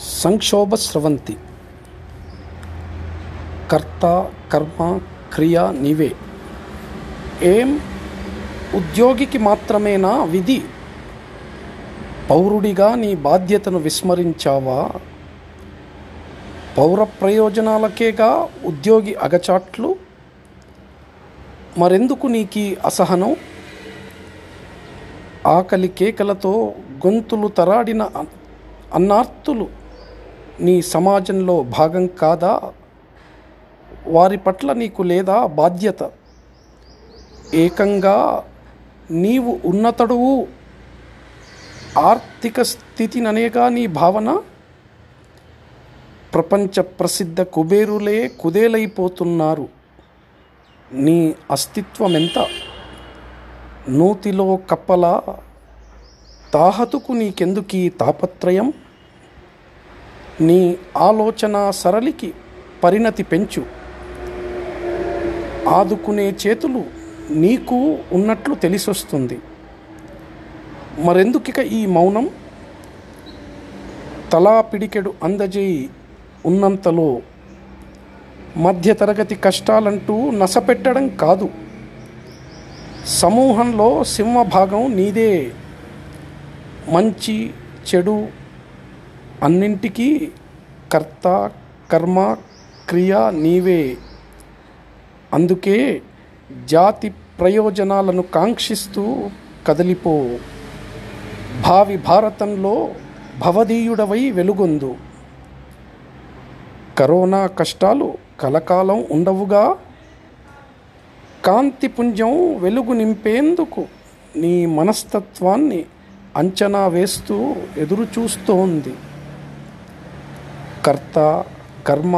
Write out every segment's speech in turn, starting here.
సంక్షోభ స్రవంతి. కర్త కర్మ క్రియ నీవే. ఏం ఉద్యోగికి మాత్రమేనా విధి? పౌరుడిగా నీ బాధ్యతను విస్మరించావా? పౌర ప్రయోజనాలకేగా ఉద్యోగి అగచాట్లు? మరెందుకు నీకీ అసహనం? ఆకలి కేకలతో గొంతులు తరాడిన అన్నార్తులు నీ సమాజంలో భాగం కాదా? వారి పట్ల నీకు లేదా బాధ్యత? ఏకంగా నీవు ఉన్నతడువు ఆర్థిక స్థితిననేగా నీ భావన? ప్రపంచ ప్రసిద్ధ కుబేరులే కుదేలైపోతున్నారు. నీ అస్తిత్వమెంత? నూతిలో కప్పల? తాహతుకు నీకెందుకీ తాపత్రయం? నీ ఆలోచన సరళికి పరిణతి పెంచు. ఆదుకునే చేతులు నీకు ఉన్నట్లు తెలిసొస్తుంది. మరెందుకిక ఈ మౌనం? తలా పిడికెడు అందజేయి ఉన్నంతలో మధ్యతరగతి కష్టాలంటూ నసపెట్టడం కాదు. సమూహంలో సింహభాగం నీదే. మంచి చెడు అన్నింటికీ కర్త కర్మ క్రియ నీవే. అందుకే జాతి ప్రయోజనాలను కాంక్షిస్తూ కదిలిపో. భావి భారతంలో భవదీయుడవై వెలుగొందు. కరోనా కష్టాలు కలకాలం ఉండవుగా. కాంతిపుంజం వెలుగు నింపేందుకు నీ మనస్తత్వాన్ని అంచనా వేస్తూ ఎదురు చూస్తోంది కర్త కర్మ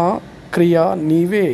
క్రియ నీవే